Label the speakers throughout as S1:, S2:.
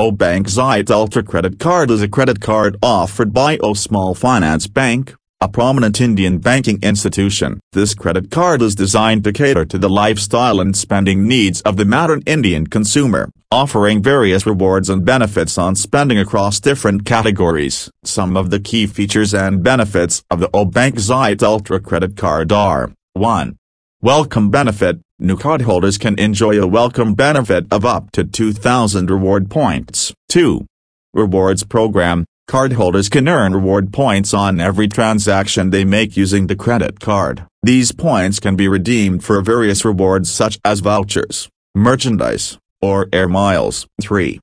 S1: AU Bank Xcite Ultra Credit Card is a credit card offered by AU Small Finance Bank, a prominent Indian banking institution. This credit card is designed to cater to the lifestyle and spending needs of the modern Indian consumer, offering various rewards and benefits on spending across different categories. Some of the key features and benefits of the AU Bank Xcite Ultra Credit Card are 1. Welcome benefit New cardholders can enjoy a welcome benefit of up to 2,000 reward points. 2. Rewards Program Cardholders can earn reward points on every transaction they make using the credit card. These points can be redeemed for various rewards such as vouchers, merchandise, or air miles. 3.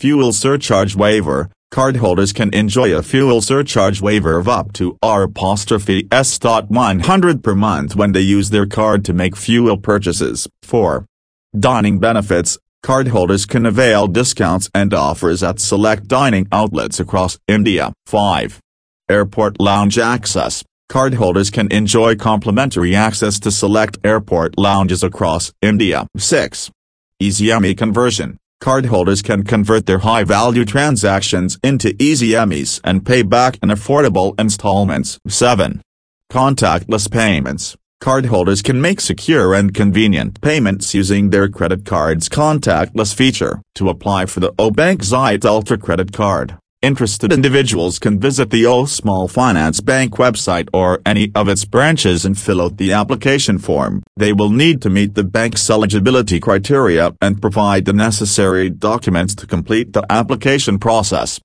S1: Fuel Surcharge Waiver Cardholders can enjoy a fuel surcharge waiver of up to R$S.100 per month when they use their card to make fuel purchases. 4. Dining benefits Cardholders can avail discounts and offers at select dining outlets across India. 5. Airport Lounge Access Cardholders can enjoy complimentary access to select airport lounges across India. 6. Easy EMI Conversion Cardholders can convert their high-value transactions into easy EMIs and pay back in affordable installments. 7. Contactless payments. Cardholders can make secure and convenient payments using their credit card's contactless feature. To apply for the AU Bank Xcite Ultra Credit Card, Interested individuals can visit the AU Small Finance Bank website or any of its branches and fill out the application form. They will need to meet the bank's eligibility criteria and provide the necessary documents to complete the application process.